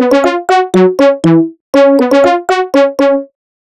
Thank you.